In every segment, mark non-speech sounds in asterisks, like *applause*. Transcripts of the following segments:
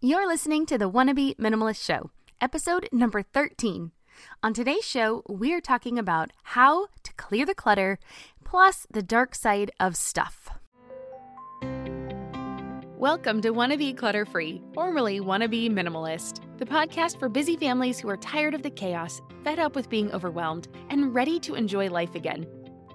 You're listening to the Wannabe Minimalist Show, episode number 13. On today's show, we're talking about how to clear the clutter, plus the dark side of stuff. Welcome to Wannabe Clutter Free, formerly Wannabe Minimalist, the podcast for busy families who are tired of the chaos, fed up with being overwhelmed, and ready to enjoy life again.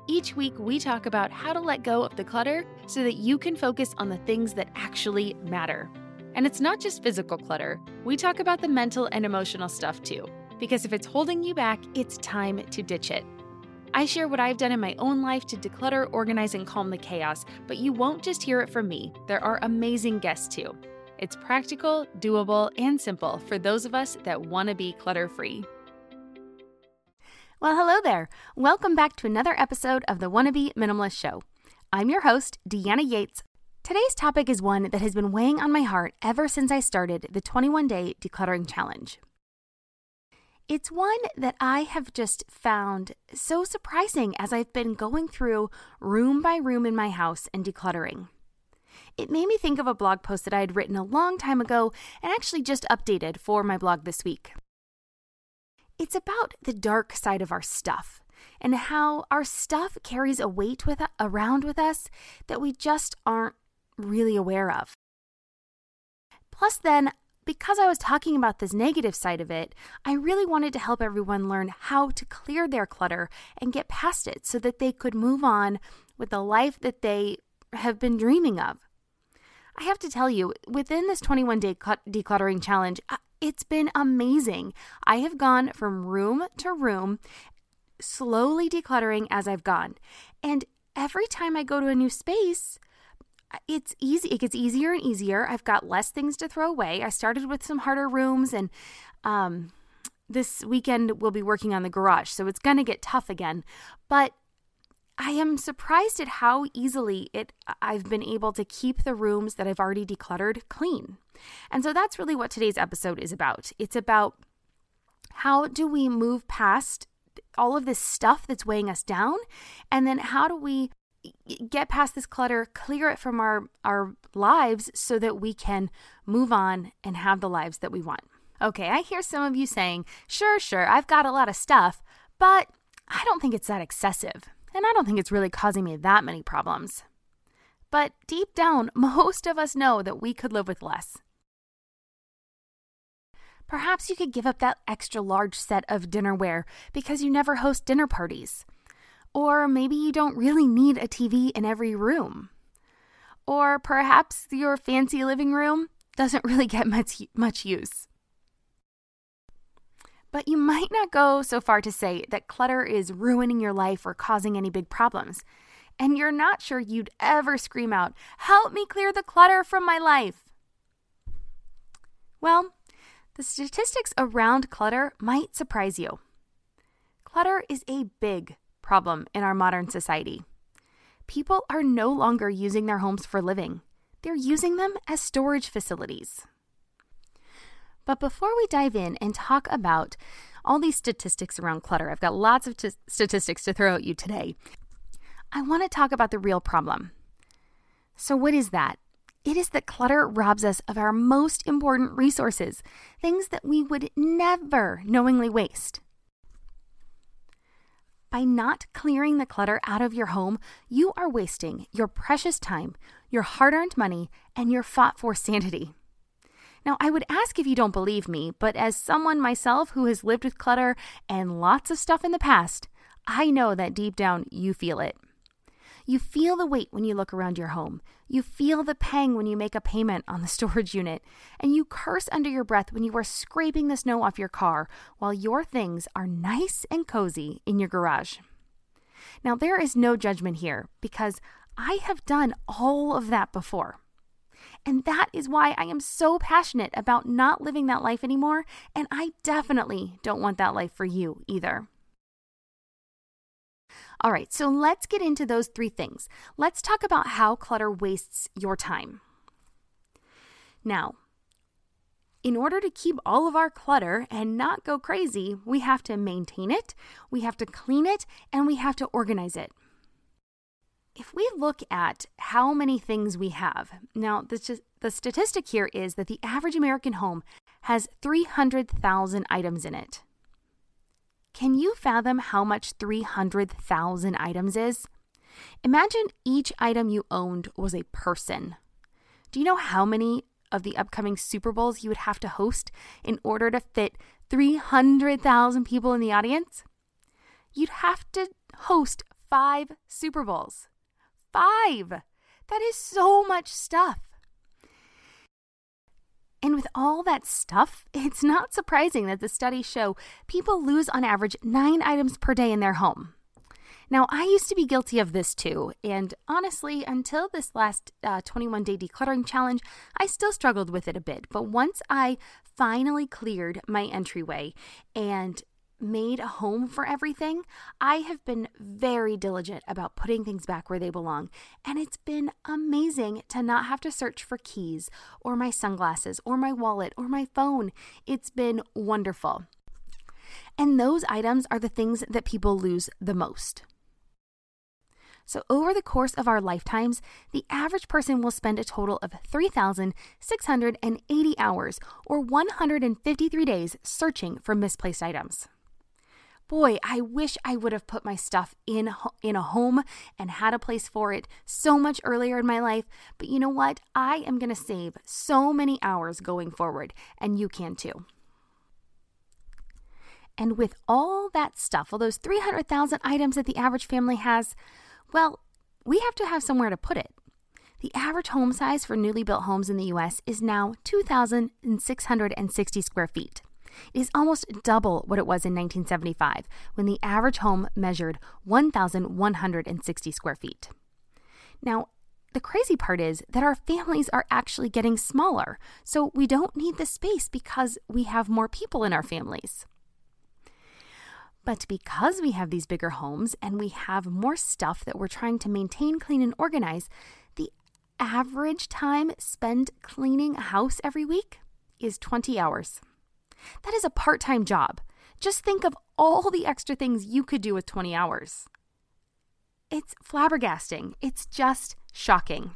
Each week, we talk about how to let go of the clutter so that you can focus on the things that actually matter. And it's not just physical clutter, we talk about the mental and emotional stuff too, because if it's holding you back, it's time to ditch it. I share what I've done in my own life to declutter, organize, and calm the chaos, but you won't just hear it from me. There are amazing guests too. It's practical, doable, and simple for those of us that want to be clutter free. Well, hello there. Welcome back to another episode of the Wannabe Minimalist Show. I'm your host, Deanna Yates. Today's topic is one that has been weighing on my heart ever since I started the 21 day decluttering challenge. It's one that I have just found so surprising as I've been going through room by room in my house and decluttering. It made me think of a blog post that I had written a long time ago and actually just updated for my blog this week. It's about the dark side of our stuff and how our stuff carries a weight with around with us that we just aren't really aware of. Plus then, because I was talking about this negative side of it, I really wanted to help everyone learn how to clear their clutter and get past it so that they could move on with the life that they have been dreaming of. I have to tell you, within this 21 day decluttering challenge, uh, it's been amazing. I have gone from room to room, slowly decluttering as I've gone. And every time I go to a new space, it's easy. It gets easier and easier. I've got less things to throw away. I started with some harder rooms, and um, this weekend we'll be working on the garage, so it's going to get tough again. But I am surprised at how easily it I've been able to keep the rooms that I've already decluttered clean. And so that's really what today's episode is about. It's about how do we move past all of this stuff that's weighing us down and then how do we get past this clutter, clear it from our our lives so that we can move on and have the lives that we want. Okay, I hear some of you saying, "Sure, sure, I've got a lot of stuff, but I don't think it's that excessive." and I don't think it's really causing me that many problems. But deep down, *laughs* most of us know that we could live with less. Perhaps you could give up that extra large set of dinnerware because you never host dinner parties. Or maybe you don't really need a TV in every room. Or perhaps your fancy living room doesn't really get much, much use. But you might not go so far to say that clutter is ruining your life or causing any big problems. And you're not sure you'd ever scream out, Help me clear the clutter from my life. Well, the statistics around clutter might surprise you. Clutter is a big problem in our modern society. People are no longer using their homes for living, they're using them as storage facilities. But before we dive in and talk about all these statistics around clutter, I've got lots of t- statistics to throw at you today. I want to talk about the real problem. So, what is that? It is that clutter robs us of our most important resources, things that we would never knowingly waste. By not clearing the clutter out of your home, you are wasting your precious time, your hard earned money, and your fought for sanity. Now, I would ask if you don't believe me, but as someone myself who has lived with clutter and lots of stuff in the past, I know that deep down you feel it. You feel the weight when you look around your home. You feel the pang when you make a payment on the *laughs* storage unit. And you curse under your breath when you are scraping the snow off your car while your things are nice and cozy in your garage. Now, there is no judgment here because I have done all of that before. And that is why I am so passionate about not living that life anymore. And I definitely don't want that life for you either. All right, so let's get into those three things. Let's talk about how clutter wastes your time. Now, in order to keep all of our clutter and not go crazy, we have to maintain it, we have to clean it, and we have to organize it. if we look at how many things we have, now the, the statistic here is that the average American home has 300,000 items in it. Can you fathom how much 300,000 items is? Imagine each item you owned was a person. Do you know how many of the upcoming Super Bowls you would have to host in order to fit 300,000 people in the audience? You'd have to host five Super Bowls. Five! That is so much stuff. And with all that stuff, *laughs* it's not surprising that the studies show people lose on average nine items per day in their home. Now, I used to be guilty of this too, and honestly, until this last uh, 21 day decluttering challenge, I still struggled with it a bit. But once I finally cleared my entryway and made a home for everything, I have been very diligent about putting things back where they belong. And it's been amazing to not have to search for keys or my sunglasses or my wallet or my phone. It's been wonderful. And those items are the things that people lose the most. So, over the course of our lifetimes, the average person will spend a total of 3,680 hours or 153 days searching for misplaced items boy, I wish I would have put my stuff in in a home and had a place for it so much earlier in my life. But you know what? I am going to save so many hours going forward, and you can too. And with all that stuff, all those 300,000 items that the average family has, well, we have to have somewhere to put it. The average home size for newly built homes in the US is now 2,660 square feet. It is almost double what it was in 1975, when the average home measured 1,160 square feet. Now, the crazy part is that our families are actually getting smaller, so we don't need the space because we have more people in our families. But because we have these bigger homes and we have more stuff that we're trying to maintain, clean, and organize, the average time spent cleaning a house every week is 20 hours. That is a part time job. Just think of all the extra things you could do with 20 hours. It's flabbergasting. It's just shocking.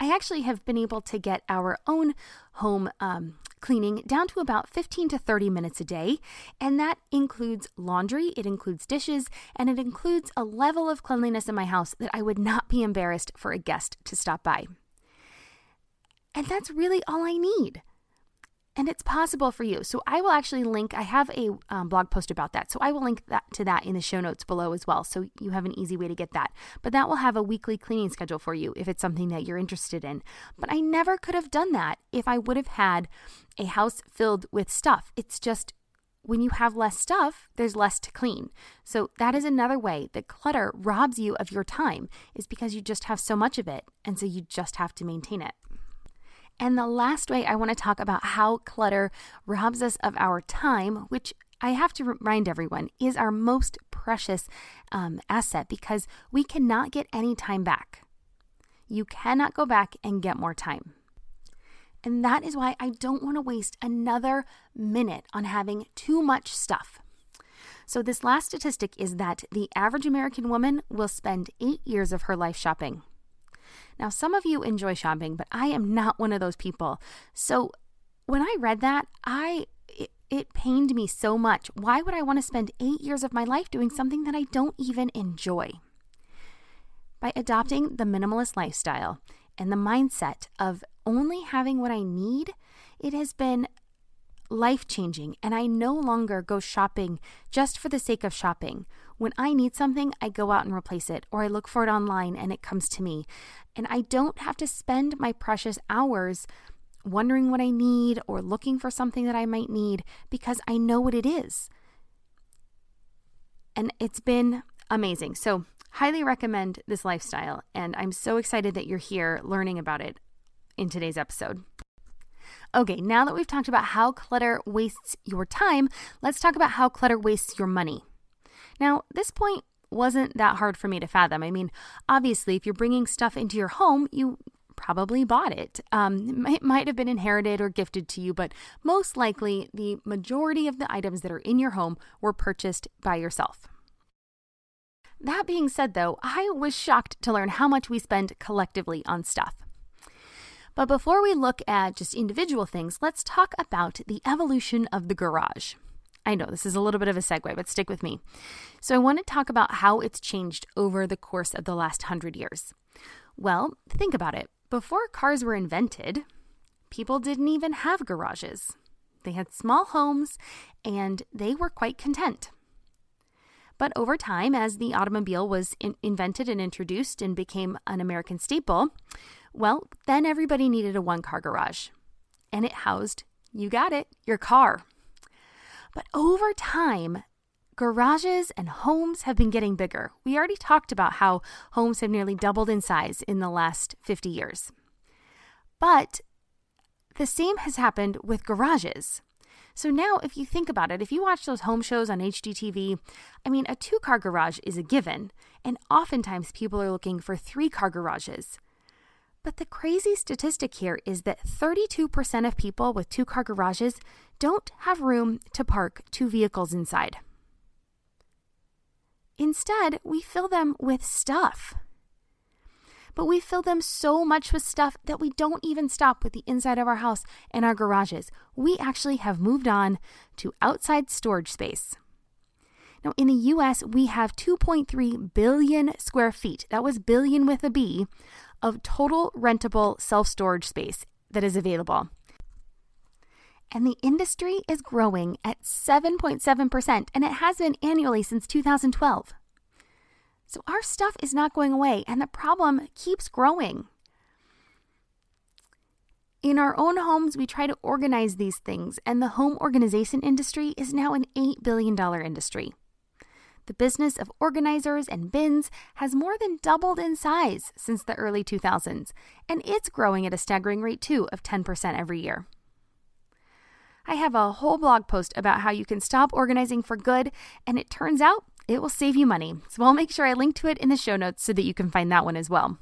I actually have been able to get our own home um, cleaning down to about 15 to 30 minutes a day, and that includes laundry, it includes dishes, and it includes a level of cleanliness in my house that I would not be embarrassed for a guest to stop by. And that's really all I need and it's possible for you. So I will actually link. I have a um, blog post about that, so I will link that to that in the show notes below as well, so you have an easy way to get that. But that will have a weekly cleaning schedule for you if it's something that you're interested in. But I never could have done that if I would have had a house filled with stuff. It's just when you have less stuff, there's less to clean. So that is another way that clutter robs you of your time is because you just have so much of it, and so you just have to maintain it. And the last way I want to talk about how clutter robs us of our time, which I have to remind everyone is our most precious um, asset because we cannot get any time back. You cannot go back and get more time. And that is why I don't want to waste another minute on having too much stuff. So, this last statistic is that the average American woman will spend eight years of her life shopping. Now, some of you enjoy shopping, but I am not one of those people. So when I read that, I it, it pained me so much. Why would I want to spend 8 years of my life doing something that I don't even enjoy? By adopting the minimalist lifestyle and the mindset of only having what I need, it has been life changing, and I no longer go shopping just for the sake of shopping. When I need something, I go out and replace it, or I look for it online and it comes to me. And I don't have to spend my precious hours wondering what I need or looking for something that I might need because I know what it is. And it's been amazing. So, highly recommend this lifestyle. And I'm so excited that you're here learning about it in today's episode. Okay, now that we've talked about how clutter wastes your time, let's talk about how clutter wastes your money. Now, this point wasn't that hard for me to fathom. I mean, obviously, if you're bringing stuff into your home, you probably bought it. Um, it might have been inherited or gifted to you, but most likely the majority of the items that are in your home were purchased by yourself. That being said, though, I was shocked to learn how much we spend collectively on stuff. But before we look at just individual things, let's talk about the evolution of the garage. I know this is a little bit of a segue, but stick with me. So, I want to talk about how it's changed over the course of the last hundred years. Well, think about it. Before cars were invented, people didn't even have garages. They had small homes and they were quite content. But over time, as the automobile was in- invented and introduced and became an American staple, well, then everybody needed a one car garage. And it housed, you got it, your car. But over time, garages and homes have been getting bigger. We already talked about how homes have nearly doubled in size in the last 50 years. But the same has happened with garages. So now, if you think about it, if you watch those home shows on HGTV, I mean, a two car garage is a given, and oftentimes people are looking for three car garages. But the crazy statistic here is that 32% of people with two car garages don't have room to park two vehicles inside. Instead, we fill them with stuff. But we fill them so much with stuff that we don't even stop with the inside of our house and our garages. We actually have moved on to outside storage space. Now, in the US, we have 2.3 billion square feet, that was billion with a B, of total rentable self storage space that is available. And the industry is growing at 7.7%, and it has been annually since 2012. So our stuff is not going away, and the problem keeps growing. In our own homes, we try to organize these things, and the home organization industry is now an $8 billion industry. The business of organizers and bins has more than doubled in size since the early 2000s, and it's growing at a staggering rate too of 10% every year. I have a whole blog post about how you can stop organizing for good, and it turns out it will save you money. So I'll make sure I link to it in the show notes so that you can find that one as well.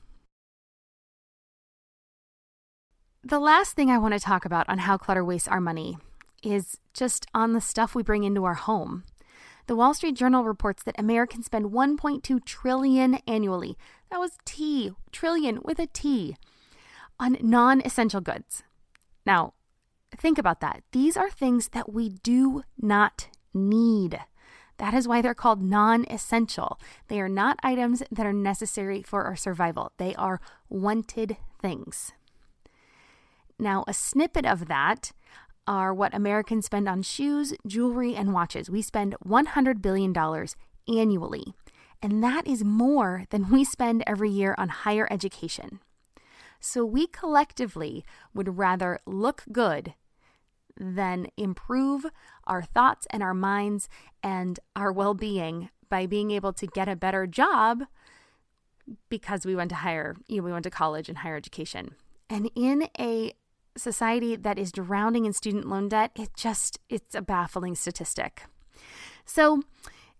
The last thing I want to talk about on how clutter wastes our money is just on the stuff we bring into our home. The Wall Street Journal reports that Americans spend 1.2 trillion annually. That was T, trillion with a T, on non-essential goods. Now, think about that. These are things that we do not need. That is why they're called non essential. They are not items that are necessary for our survival, they are wanted things. Now, a snippet of that are what Americans spend on shoes, jewelry, and watches. We spend $100 billion annually, and that is more than we spend every year on higher education. So we collectively would rather look good than improve our thoughts and our minds and our well being by being able to get a better job because we went to higher, you know, we went to college and higher education. And in a society that is drowning in student loan debt, it just, it's a baffling statistic. So,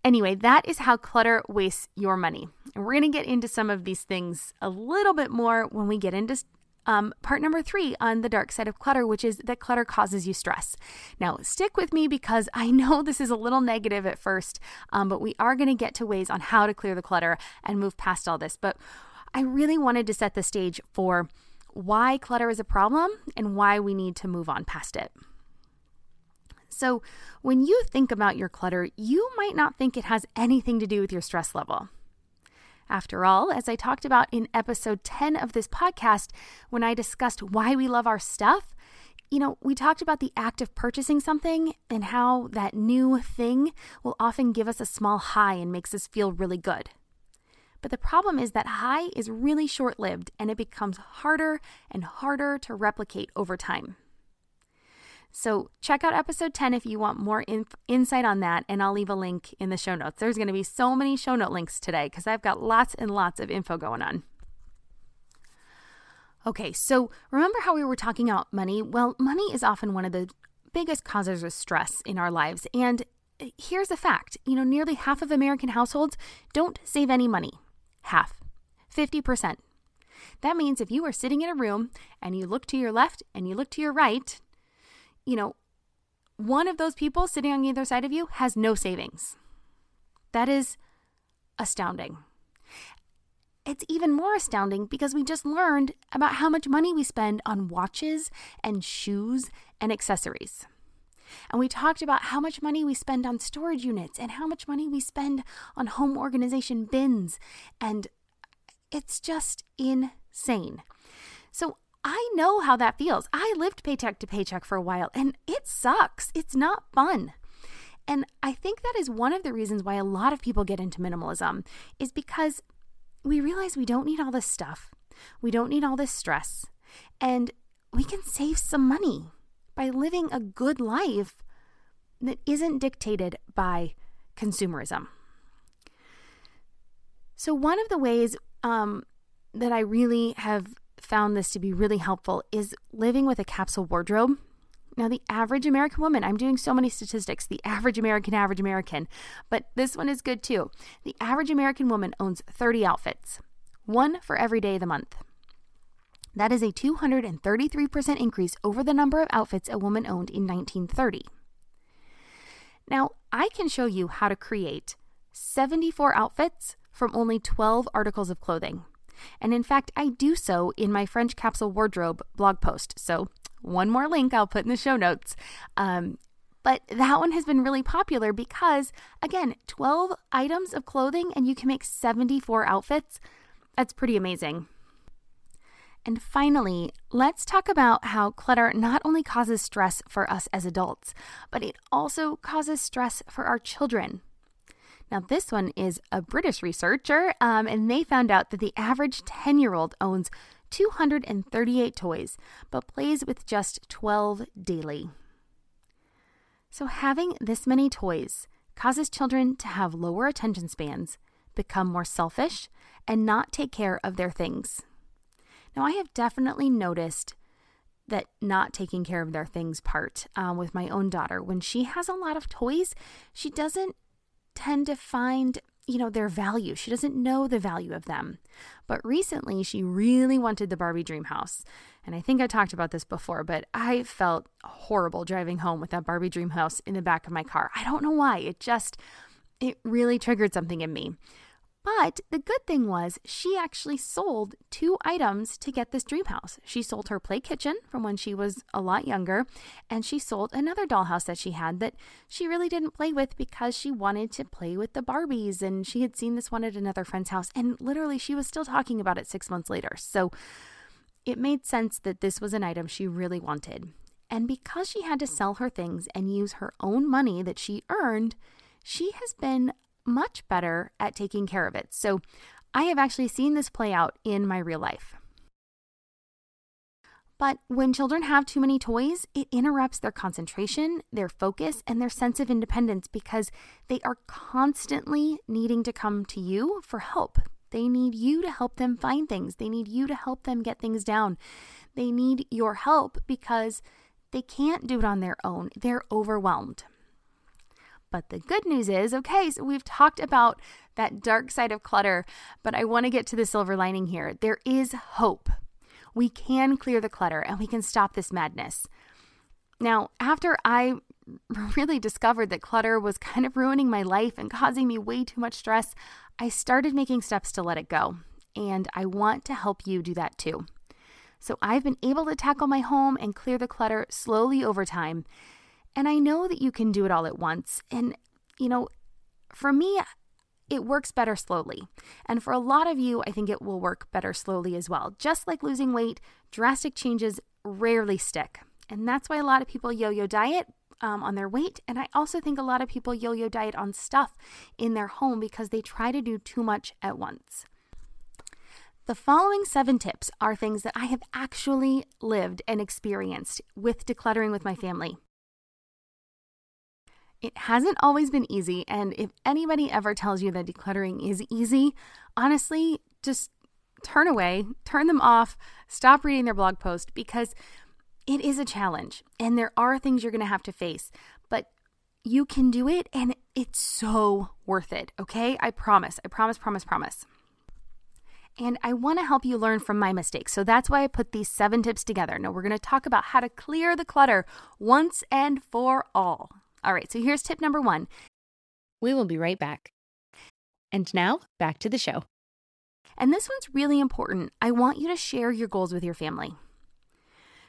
anyway, that is how clutter wastes your money. And we're going to get into some of these things a little bit more when we get into um, part number three on the dark side of clutter, which is that clutter causes you stress. Now, stick with me because I know *laughs* this is a little negative at first, um, but we are going to get to ways on how to clear the clutter and move past all this. But I really wanted to set the stage for why clutter is a problem and why we need to move on past it. So, when you think about your clutter, you might not think it has anything to do with your stress level. After all, as I talked about in episode 10 of this podcast, when I discussed why we love our stuff, you know, we talked about the act of purchasing something and how that new thing will often give us a small high and makes us feel really good. But the problem is that high is really short lived and it becomes harder and harder to replicate over time. So check out episode 10 if you want more in- insight on that, and I'll leave a link in the show notes. There's going to be so many show note links today because I've got lots and lots of info going on. Okay, so remember how we were talking about money? Well, money is often one of the biggest causes of stress in our lives. And eh, here's a fact you know, nearly half of American households don't save any money. Half, 50%. That means if you are sitting in a room and you look to your left and you look to your right, you know, one of those people sitting on either side of you has no savings. That is astounding. It's even more astounding because we just learned about how much money we spend on watches and shoes and accessories. And we talked about how much money we spend on storage units and how much money we spend on home organization bins. And it's just insane. So I know how that feels. I lived paycheck to paycheck for a while and it sucks. It's not fun. And I think that is one of the reasons why a lot of people get into minimalism is because we realize we don't need all this stuff. We don't need all this stress. And we can save some money by living a good life that isn't dictated by consumerism. So, one of the ways um, that I really have found this to be really helpful is living with a capsule wardrobe. Now, the average American woman, I'm doing so many statistics, the average American, average American, but this one is good too. The average American woman owns 30 outfits, one for every day of the month. That is a 233% increase over the number of outfits a woman owned in 1930. Now, I can show you how to create 74 outfits from only 12 articles of clothing. And in fact, I do so in my French capsule wardrobe blog post. So, one more link I'll put in the show notes. Um, but that one has been really popular because, again, 12 items of clothing and you can make 74 outfits. That's pretty amazing. And finally, let's talk about how clutter not only causes stress for us as adults, but it also causes stress for our children. Now, this one is a British researcher, um, and they found out that the average 10 year old owns 238 toys, but plays with just 12 daily. So, having this many toys causes children to have lower attention spans, become more selfish, and not take care of their things. Now, I have definitely noticed that not taking care of their things part um, with my own daughter. When she has a lot of toys, she doesn't tend to find you know their value. She doesn't know the value of them. But recently she really wanted the barbie dream house. And i think i talked about this before but i felt horrible driving home with that barbie dream house in the back of my car. I don't know why. It just it really triggered something in me but the good thing was, she actually sold two items to get this dream house. She sold her play kitchen from when she was a lot younger, and she sold another dollhouse that she had that she really didn't play with because she wanted to play with the Barbies. And she had seen this one at another friend's house, and literally, she was still talking about it six months later. So it made sense that this was an item she really wanted. And because she had to sell her things and use her own money that she earned, she has been much better at taking care of it. So I have actually seen this play out in my real life. But when children have too many toys, it interrupts their concentration, their focus, and their sense of independence because they are constantly needing to come to you for help. They need you to help them find things, they need you to help them get things down. They need your help because they can't do it on their own, they're overwhelmed. But the good news is okay, so we've talked about that dark side of clutter, but I want to get to the silver lining here. There is hope. We can clear the clutter and we can stop this madness. Now, after I *laughs* really discovered that clutter was kind of ruining my life and causing me way too much stress, I started making steps to let it go. And I want to help you do that too. So I've been able to tackle my home and clear the clutter slowly over time. And I know that you can do it all at once. And, you know, for me, it works better slowly. And for a lot of you, I think it will work better slowly as well. Just like losing weight, drastic changes rarely stick. And that's why a lot of people yo yo diet um, on their weight. And I also think a lot of people yo yo diet on stuff in their home because they try to do too much at once. The following seven tips are things that I have actually lived and experienced with decluttering with my family. It hasn't always been easy, and if anybody ever tells you that decluttering is easy, honestly, just turn away, turn them off, stop reading their blog post because it is a challenge and there are things you're going to have to face, but you can do it and it's so worth it, okay? I promise. I promise, promise, promise. And I want to help you learn from my mistakes. So that's why I put these seven tips together. Now, we're going to talk about how to clear the clutter once and for all. All right, so here's tip number one. We will be right back. And now, back to the show. And this one's really important. I want you to share your goals with your family.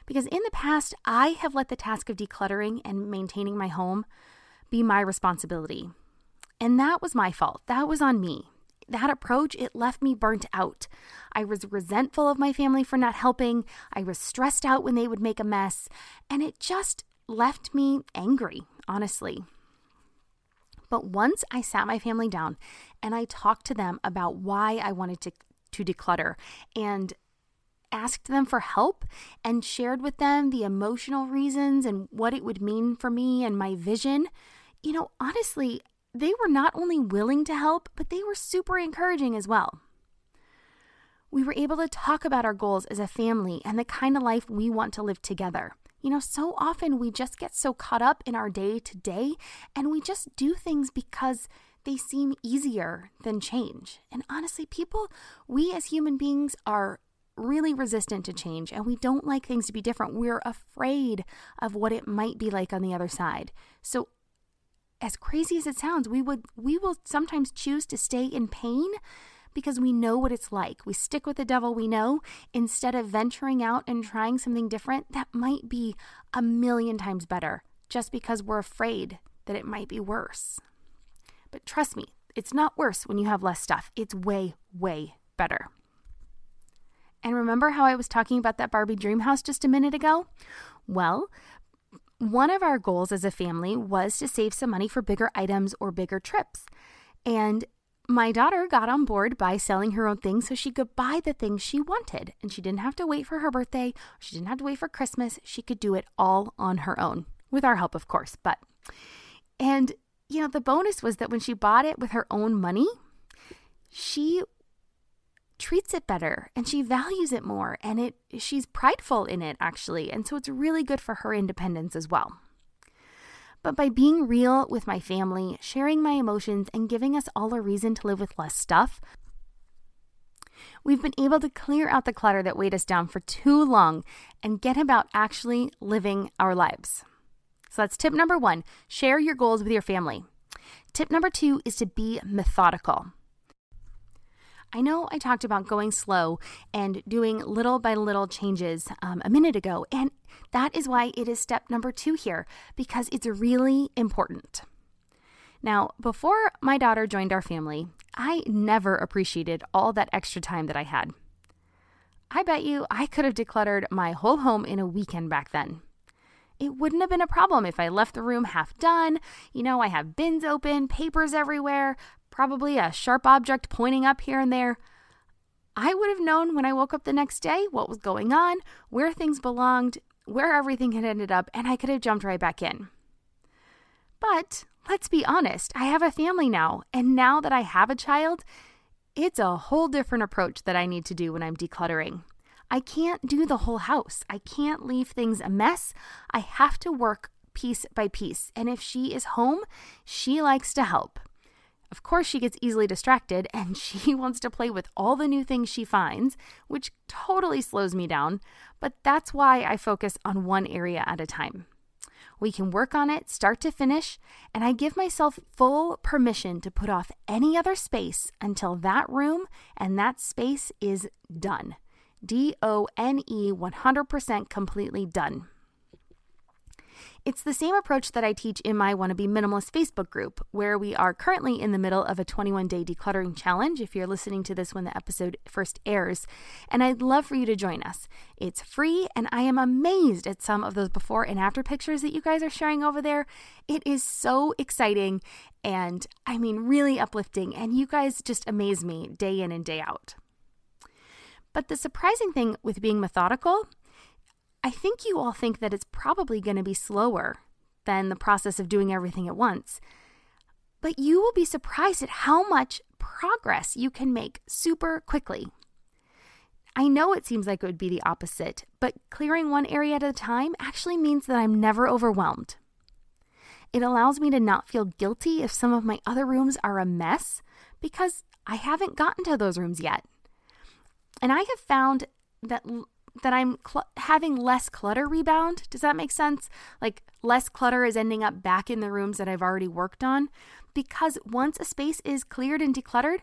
Because in the past, I have let the task of decluttering and maintaining my home be my responsibility. And that was my fault. That was on me. That approach, it left me burnt out. I was resentful of my family for not helping. I was stressed out when they would make a mess. And it just left me angry, honestly. But once I sat my family down and I talked to them about why I wanted to, to declutter and asked them for help and shared with them the emotional reasons and what it would mean for me and my vision, you know, honestly, they were not only willing to help, but they were super encouraging as well. We were able to talk about our goals as a family and the kind of life we want to live together. You know, so often we just get so caught up in our day to day and we just do things because they seem easier than change. And honestly, people, we as human beings are really resistant to change and we don't like things to be different. We're afraid of what it might be like on the other side. So as crazy as it sounds, we would we will sometimes choose to stay in pain because we know what it's like. We stick with the devil we know instead of venturing out and trying something different that might be a million times better just because we're afraid that it might be worse. But trust me, it's not worse when you have less stuff. It's way, way better. And remember how I was talking about that Barbie dream house just a minute ago? Well, one of our goals as a family was to save some money for bigger items or bigger trips. And my daughter got on board by selling her own things so she could buy the things she wanted. And she didn't have to wait for her birthday, she didn't have to wait for Christmas. She could do it all on her own, with our help, of course. But, and, you know, the bonus was that when she bought it with her own money, she treats it better and she values it more and it she's prideful in it actually and so it's really good for her independence as well but by being real with my family, sharing my emotions, and giving us all a reason to live with less stuff, we've been able to clear out the clutter that weighed us down for too long and get about actually living our lives. So that's tip number one share your goals with your family. Tip number two is to be methodical. I know I talked about going slow and doing little by little changes um, a minute ago, and that is why it is step number two here, because it's really important. Now, before my daughter joined our family, I never appreciated all that extra time that I had. I bet you I could have decluttered my whole home in a weekend back then. It wouldn't have been a problem if I left the room half done. You know, I have bins open, papers everywhere, probably a sharp object pointing up here and there. I would have known when I woke up the next day what was going on, where things belonged, where everything had ended up, and I could have jumped right back in. But let's be honest, I have a family now, and now that I have a child, it's a whole different approach that I need to do when I'm decluttering. I can't do the whole house. I can't leave things a mess. I have to work piece by piece. And if she is home, she likes to help. Of course, she gets easily distracted *laughs* and she wants to play with all the new things she finds, which totally slows me down, but that's why I focus on one area at a time. We can work on it start to finish, and I give myself full permission to put off any other space until that room and that space is done. D O N E 100% completely done. It's the same approach that I teach in my Wannabe Minimalist Facebook group, where we are currently in the middle of a 21 day decluttering challenge if you're listening to this when the episode first airs. And I'd love for you to join us. It's free, and I am amazed at some of those before and after pictures that you guys are sharing over there. It is so exciting and I mean, really uplifting, and you guys just amaze me day in and day out. But the surprising thing with being methodical I think you all think that it's probably going to be slower than the process of doing everything at once. But you will be surprised at how much progress you can make super quickly. I know it seems like it would be the opposite, but clearing one area at a time actually means that I'm never overwhelmed. It allows me to not feel guilty if some of my other rooms are a mess because I haven't gotten to those rooms yet. And I have found that that I'm cl- having less clutter rebound. Does that make sense? Like less clutter is ending up back in the rooms that I've already worked on because once a space is cleared and decluttered,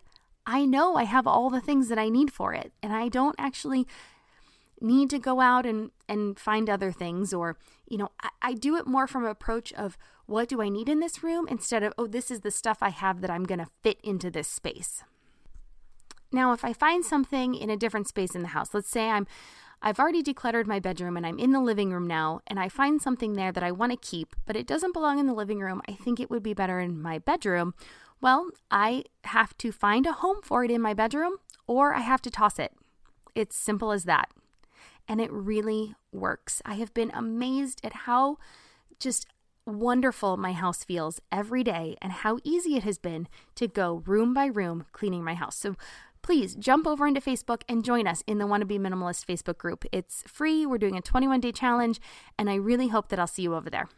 I know I have all the things that I need for it and I don't actually need to go out and and find other things or you know I, I do it more from an approach of what do I need in this room instead of oh this is the stuff I have that I'm going to fit into this space. Now, if I find something in a different space in the house, let's say I'm I've already decluttered my bedroom and I'm in the living room now, and I find something there that I want to keep, but it doesn't belong in the living room. I think it would be better in my bedroom. Well, I have to find a home for it in my bedroom or I have to toss it. It's simple as that. And it really works. I have been amazed at how just wonderful my house feels every day and how easy it has been to go room by room cleaning my house. So please jump over into Facebook and join us in the Wanna Be Minimalist Facebook group. It's free. We're doing a 21 day challenge, and I really hope that I'll see you over there.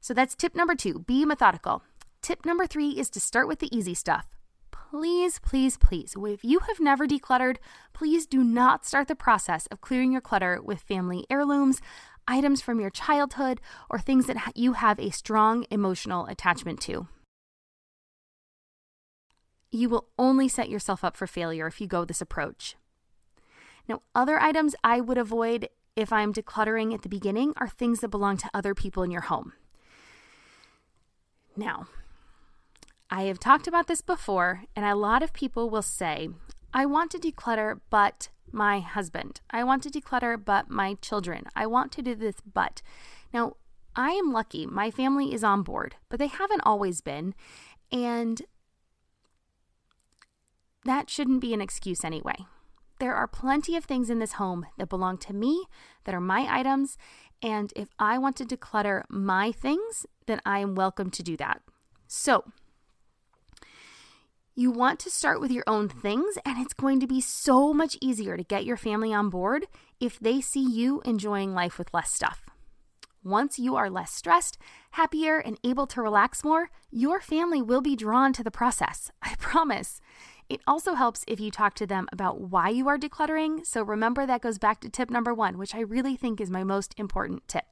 So that's tip number two be methodical. Tip number three is to start with the easy stuff. Please, please, please, if you have never decluttered, please do not start the process of clearing your clutter with family heirlooms, items from your childhood, or things that you have a strong emotional attachment to you will only set yourself up for failure if you go this approach. Now, other items I would avoid if I'm decluttering at the beginning are things that belong to other people in your home. Now, I have talked about this before, and a lot of people will say, I want to declutter, but my husband. I want to declutter, but my children. I want to do this, but. Now, I am lucky. My family is on board, but they haven't always been. And that shouldn't be an excuse anyway. There are plenty of things in this home that belong to me, that are my items, and if I want to declutter my things, then I am welcome to do that. So, you want to start with your own things, and it's going to be so much easier to get your family on board if they see you enjoying life with less stuff. Once you are less stressed, happier, and able to relax more, your family will be drawn to the process. *laughs* I promise. It also helps if you talk to them about why you are decluttering. So remember, that goes back to tip number one, which I really think is my most important tip.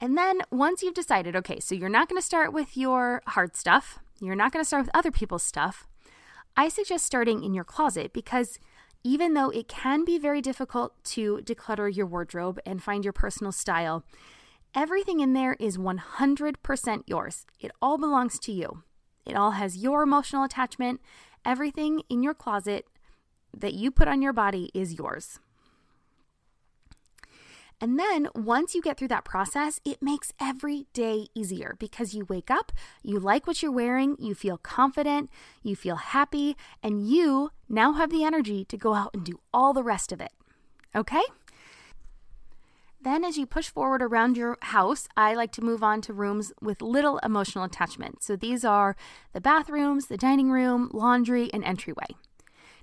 And then once you've decided, okay, so you're not going to start with your hard stuff, you're not going to start with other people's stuff, I suggest starting in your closet because even though it can be very difficult to declutter your wardrobe and find your personal style, everything in there is 100% yours. It all belongs to you. It all has your emotional attachment. Everything in your closet that you put on your body is yours. And then once you get through that process, it makes every day easier because you wake up, you like what you're wearing, you feel confident, you feel happy, and you now have the energy to go out and do all the rest of it. Okay? Then, as you push forward around your house, I like to move on to rooms with little emotional attachment. So, these are the bathrooms, the dining room, laundry, and entryway.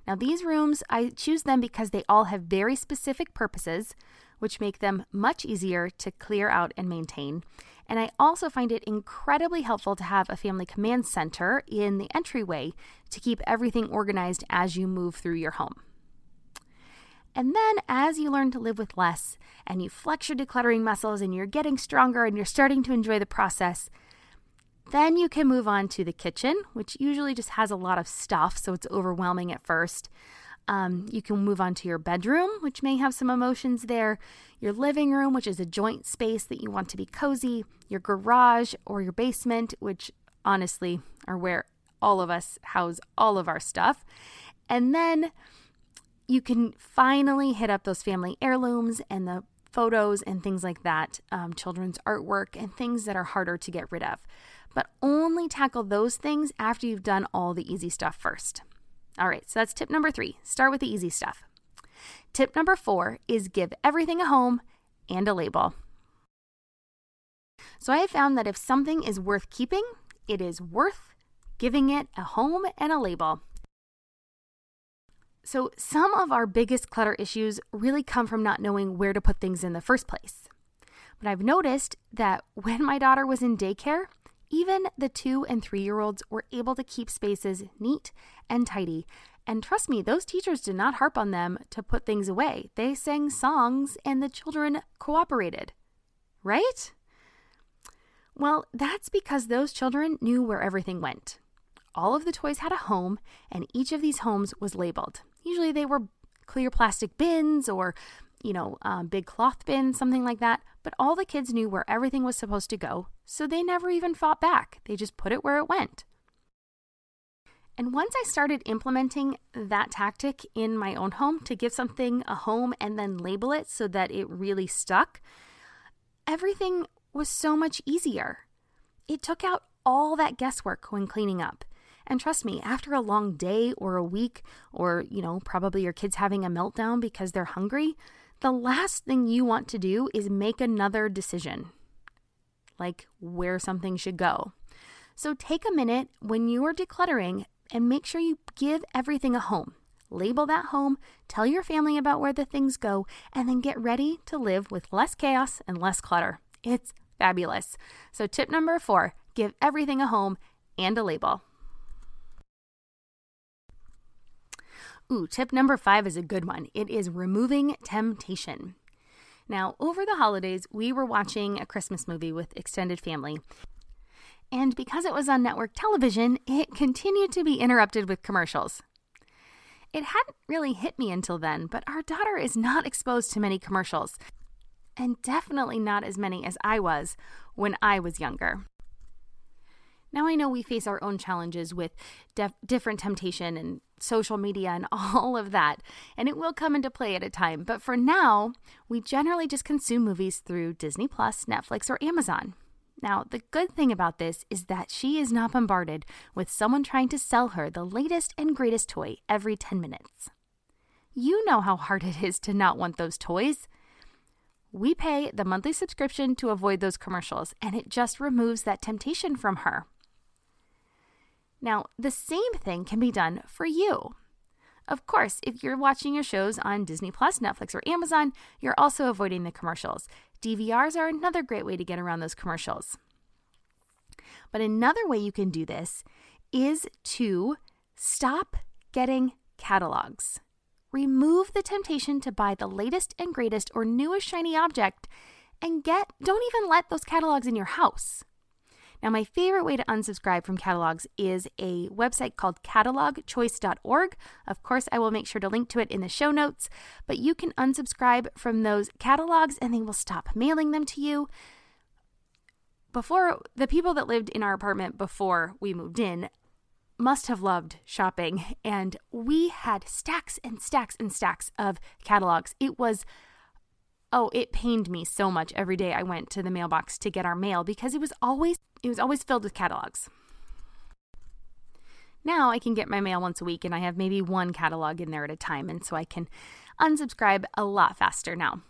Now, these rooms, I choose them because they all have very specific purposes, which make them much easier to clear out and maintain. And I also find it incredibly helpful to have a family command center in the entryway to keep everything organized as you move through your home. And then, as you learn to live with less and you flex your decluttering muscles and you're getting stronger and you're starting to enjoy the process, then you can move on to the kitchen, which usually just has a lot of stuff, so it's overwhelming at first. Um, you can move on to your bedroom, which may have some emotions there, your living room, which is a joint space that you want to be cozy, your garage or your basement, which honestly are where all of us house all of our stuff. And then you can finally hit up those family heirlooms and the photos and things like that, um, children's artwork, and things that are harder to get rid of. But only tackle those things after you've done all the easy stuff first. All right, so that's tip number three start with the easy stuff. Tip number four is give everything a home and a label. So I have found that if something is worth keeping, it is worth giving it a home and a label. So, some of our biggest clutter issues really come from not knowing where to put things in the first place. But I've noticed that *laughs* when my daughter was in daycare, even the two and three year olds were able to keep spaces neat and tidy, And trust me, those teachers did not harp on them to put things away. They sang songs and the children cooperated. Right? Well, that's because those children knew where everything went. All of the toys had a home, and each of these homes was labeled. Usually they were clear plastic bins or, you know, um, big cloth bins, something like that. But all the kids knew where everything was supposed to go, so they never even fought back. They just put it where it went. And once I started implementing that tactic in my own home to give something a home and then label it so that it really stuck, everything was so much easier. It took out all that guesswork when cleaning up. And trust me, after a long day or a week, or, you know, probably your kids having a meltdown because they're hungry, the last thing you want to do is make another decision, like where something should go. So take a minute when you are decluttering and make sure you give everything a home. Label that home, tell your family about where the things go, and then get ready to live with less chaos and less clutter. It's fabulous. So, tip number four give everything a home and a label. Ooh, tip number five is a good one. It is removing temptation. Now, over the holidays, we were watching a Christmas movie with extended family, and because it was on network television, it *laughs* continued to be interrupted with commercials. It hadn't really hit me until then, but our daughter is not exposed to many commercials, and definitely not as many as I was when I was younger. Now I know we face our own challenges with def- different temptation and social media and *laughs* all of that, and it will come into play at a time. But for now, we generally just consume movies through Disney Plus, Netflix, or Amazon. Now, the good thing about this is that she is not bombarded with someone trying to sell her the latest and greatest toy every 10 minutes. You know how hard it is to not want those toys. We pay the monthly subscription to avoid those commercials, and it just removes that temptation from her. Now, the same thing can be done for you. Of course, if you're watching your shows on Disney Plus, Netflix, or Amazon, you're also avoiding the commercials. DVRs are another great way to get around those commercials. But another way you can do this is to stop getting catalogs. Remove the temptation to buy the latest and greatest or newest shiny object and get don't even let those catalogs in your house. Now, my favorite way to unsubscribe from catalogs is a website called catalogchoice.org. Of course, I will make sure to link to it in the show notes, but you can unsubscribe from those catalogs and they will stop mailing them to you. Before, the people that lived in our apartment before we moved in must have loved shopping, and we had stacks and stacks and stacks of catalogs. It was oh, it pained me so much every day I went to the mailbox to get our mail because it was always it was always filled with catalogs. Now I can get my mail once a week and I have maybe one catalog in there at a time and so I can unsubscribe a lot faster now.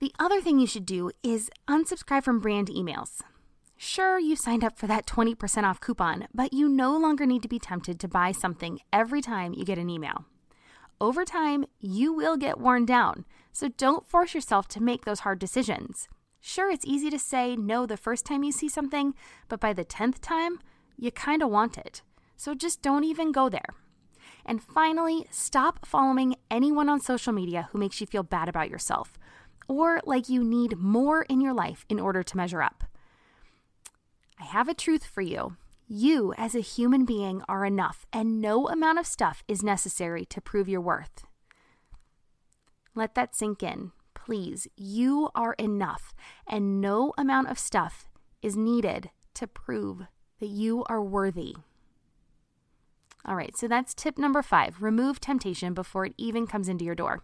The other thing you should do is unsubscribe from brand emails. Sure, you signed up for that 20% off coupon, but you no longer need to be tempted to buy something every time you get an email. Over time, you will get worn down, so don't force yourself to make those hard decisions. Sure, it's easy to say no the first time you see something, but by the 10th time, you kind of want it. So just don't even go there. And finally, stop following anyone on social media who makes you feel bad about yourself or like you need more in your life in order to measure up. I have a truth for you. You, as a human being, are enough, and no amount of stuff is necessary to prove your worth. Let that sink in. Please, you are enough, and no amount of stuff is needed to prove that you are worthy. All right, so that's tip number five remove temptation before it even comes into your door.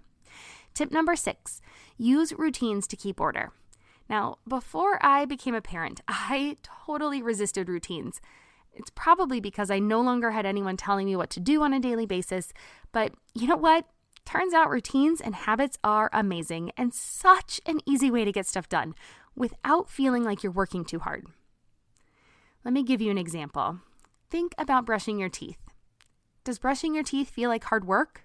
Tip number six use routines to keep order. Now, before I became a parent, *laughs* I totally resisted routines. It's probably because I no longer had anyone telling me what to do on a daily basis. But you know what? Turns out routines and habits are amazing and such an easy way to get stuff done without feeling like you're working too hard. Let me give you an example. Think about brushing your teeth. Does brushing your teeth feel like hard work?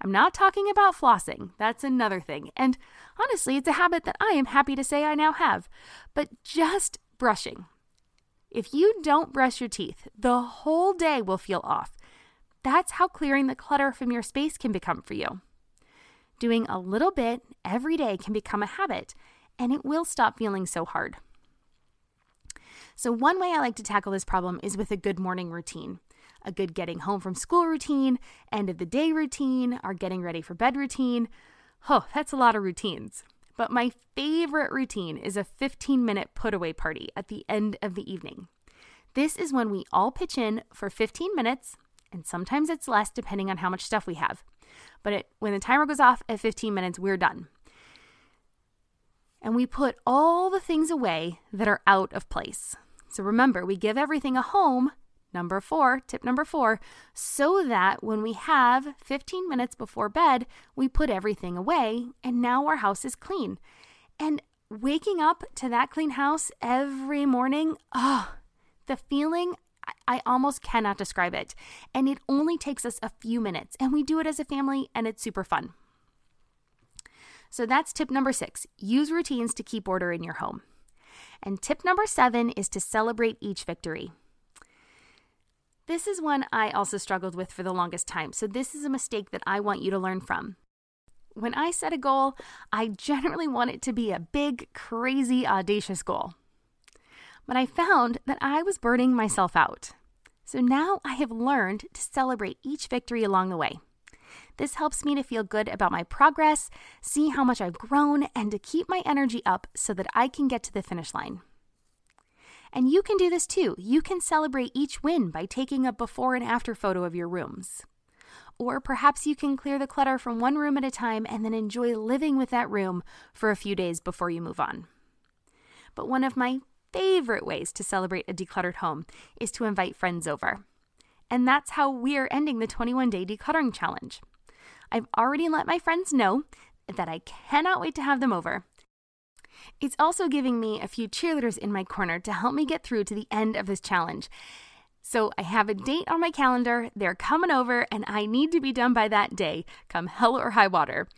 I'm not talking about flossing, that's another thing. And honestly, it's a habit that I am happy to say I now have. But just brushing if you don't brush your teeth, the whole day will feel off. That's how clearing the clutter from your space can become for you. Doing a little bit every day can become a habit, and it will stop feeling so hard. So, one way I like to tackle this problem is with a good morning routine. A good getting home from school routine, end of the day routine, our getting ready for bed routine. Oh, that's a lot of routines. But my favorite routine is a 15 minute put away party at the end of the evening. This is when we all pitch in for 15 minutes, and sometimes it's less depending on how much stuff we have. But it, when the timer goes off at 15 minutes, we're done. And we put all the things away that are out of place. So remember, we give everything a home, number four, tip number four, so that when we have 15 minutes before bed, we put everything away and now our house is clean. And waking up to that clean house every morning, oh, the feeling I almost cannot describe it. And it only takes us a few minutes, and we do it as a family, and it's super fun. So that's tip number six use routines to keep order in your home. And tip number seven is to celebrate each victory. This is one I also struggled with for the longest time, so this is a mistake that I want you to learn from. When I set a goal, I generally want it to be a big, crazy, audacious goal but I found that I was burning myself out. So now I have learned to celebrate each victory along the way. This helps me to feel good about my progress, see how much I've grown, and to keep my energy up so that I can get to the finish line. And you can do this too. You can celebrate each win by taking a before and after photo of your rooms. Or perhaps you can clear the clutter from one room at a time and then enjoy living with that room for a few days before you move on. But one of my favorite ways to celebrate a decluttered home is to invite friends over. And that's how we're ending the 21 day decluttering challenge. I've already let my friends know that I cannot wait to have them over. It's also giving me a few cheerleaders in my corner to help me get through to the end of this challenge. So I have a date on my calendar. They're coming over, and I need to be done by that day, come hell or high water.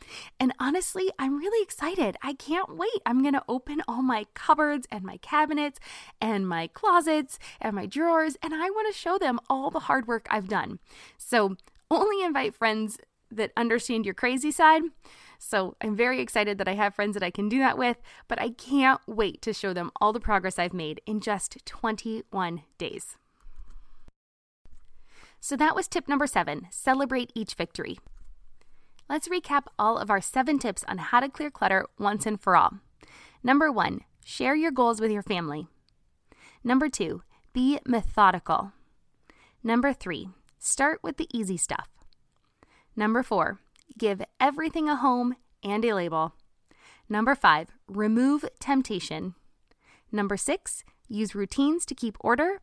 And honestly, I'm really excited. I can't wait. I'm going to open all my cupboards and my cabinets and my closets and my drawers, and I want to show them all the hard work I've done. So only invite friends that understand your crazy side. So I'm very excited that I have friends that I can do that with, but I can't wait to show them all the progress I've made in just 21 days. So that was tip number seven celebrate each victory. Let's recap all of our seven tips on how to clear clutter once and for all. Number one, share your goals with your family. Number two, be methodical. Number three, start with the easy stuff. Number four, give everything a home and a label. Number five, remove temptation. Number six, use routines to keep order.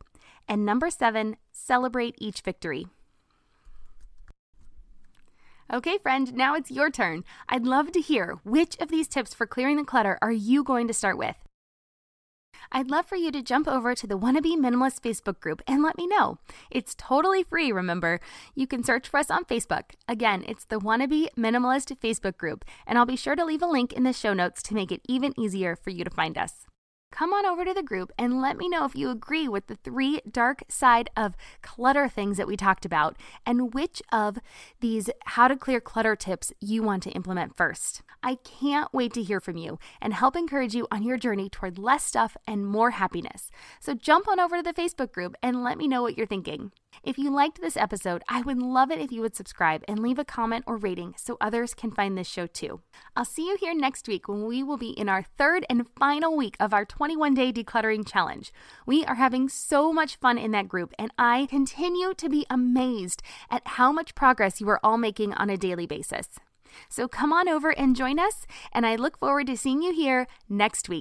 And number seven, celebrate each victory. Okay, friend, now it's your turn. I'd love to hear which of these tips for clearing the clutter are you going to start with? I'd love for you to jump over to the Wannabe Minimalist Facebook group and let me know. It's totally free, remember. You can search for us on Facebook. Again, it's the Wannabe Minimalist Facebook group, and I'll be sure to leave a link in the show notes to make it even easier for you to find us come on over to the group and let me know if you agree with the three dark side of clutter things that we talked about and which of these how to clear clutter tips you want to implement first. I can't wait to hear from you and help encourage you on your journey toward less stuff and more happiness. So jump on over to the Facebook group and let me know what you're thinking. If you liked this episode, I would love it if you would subscribe and leave a comment or rating so others can find this show too. I'll see you here next week when we will be in our third and final week of our 21 day decluttering challenge. We are having so much fun in that group, and I continue to be amazed at how much progress you are all making on a daily basis. So come on over and join us, and I look forward to seeing you here next week.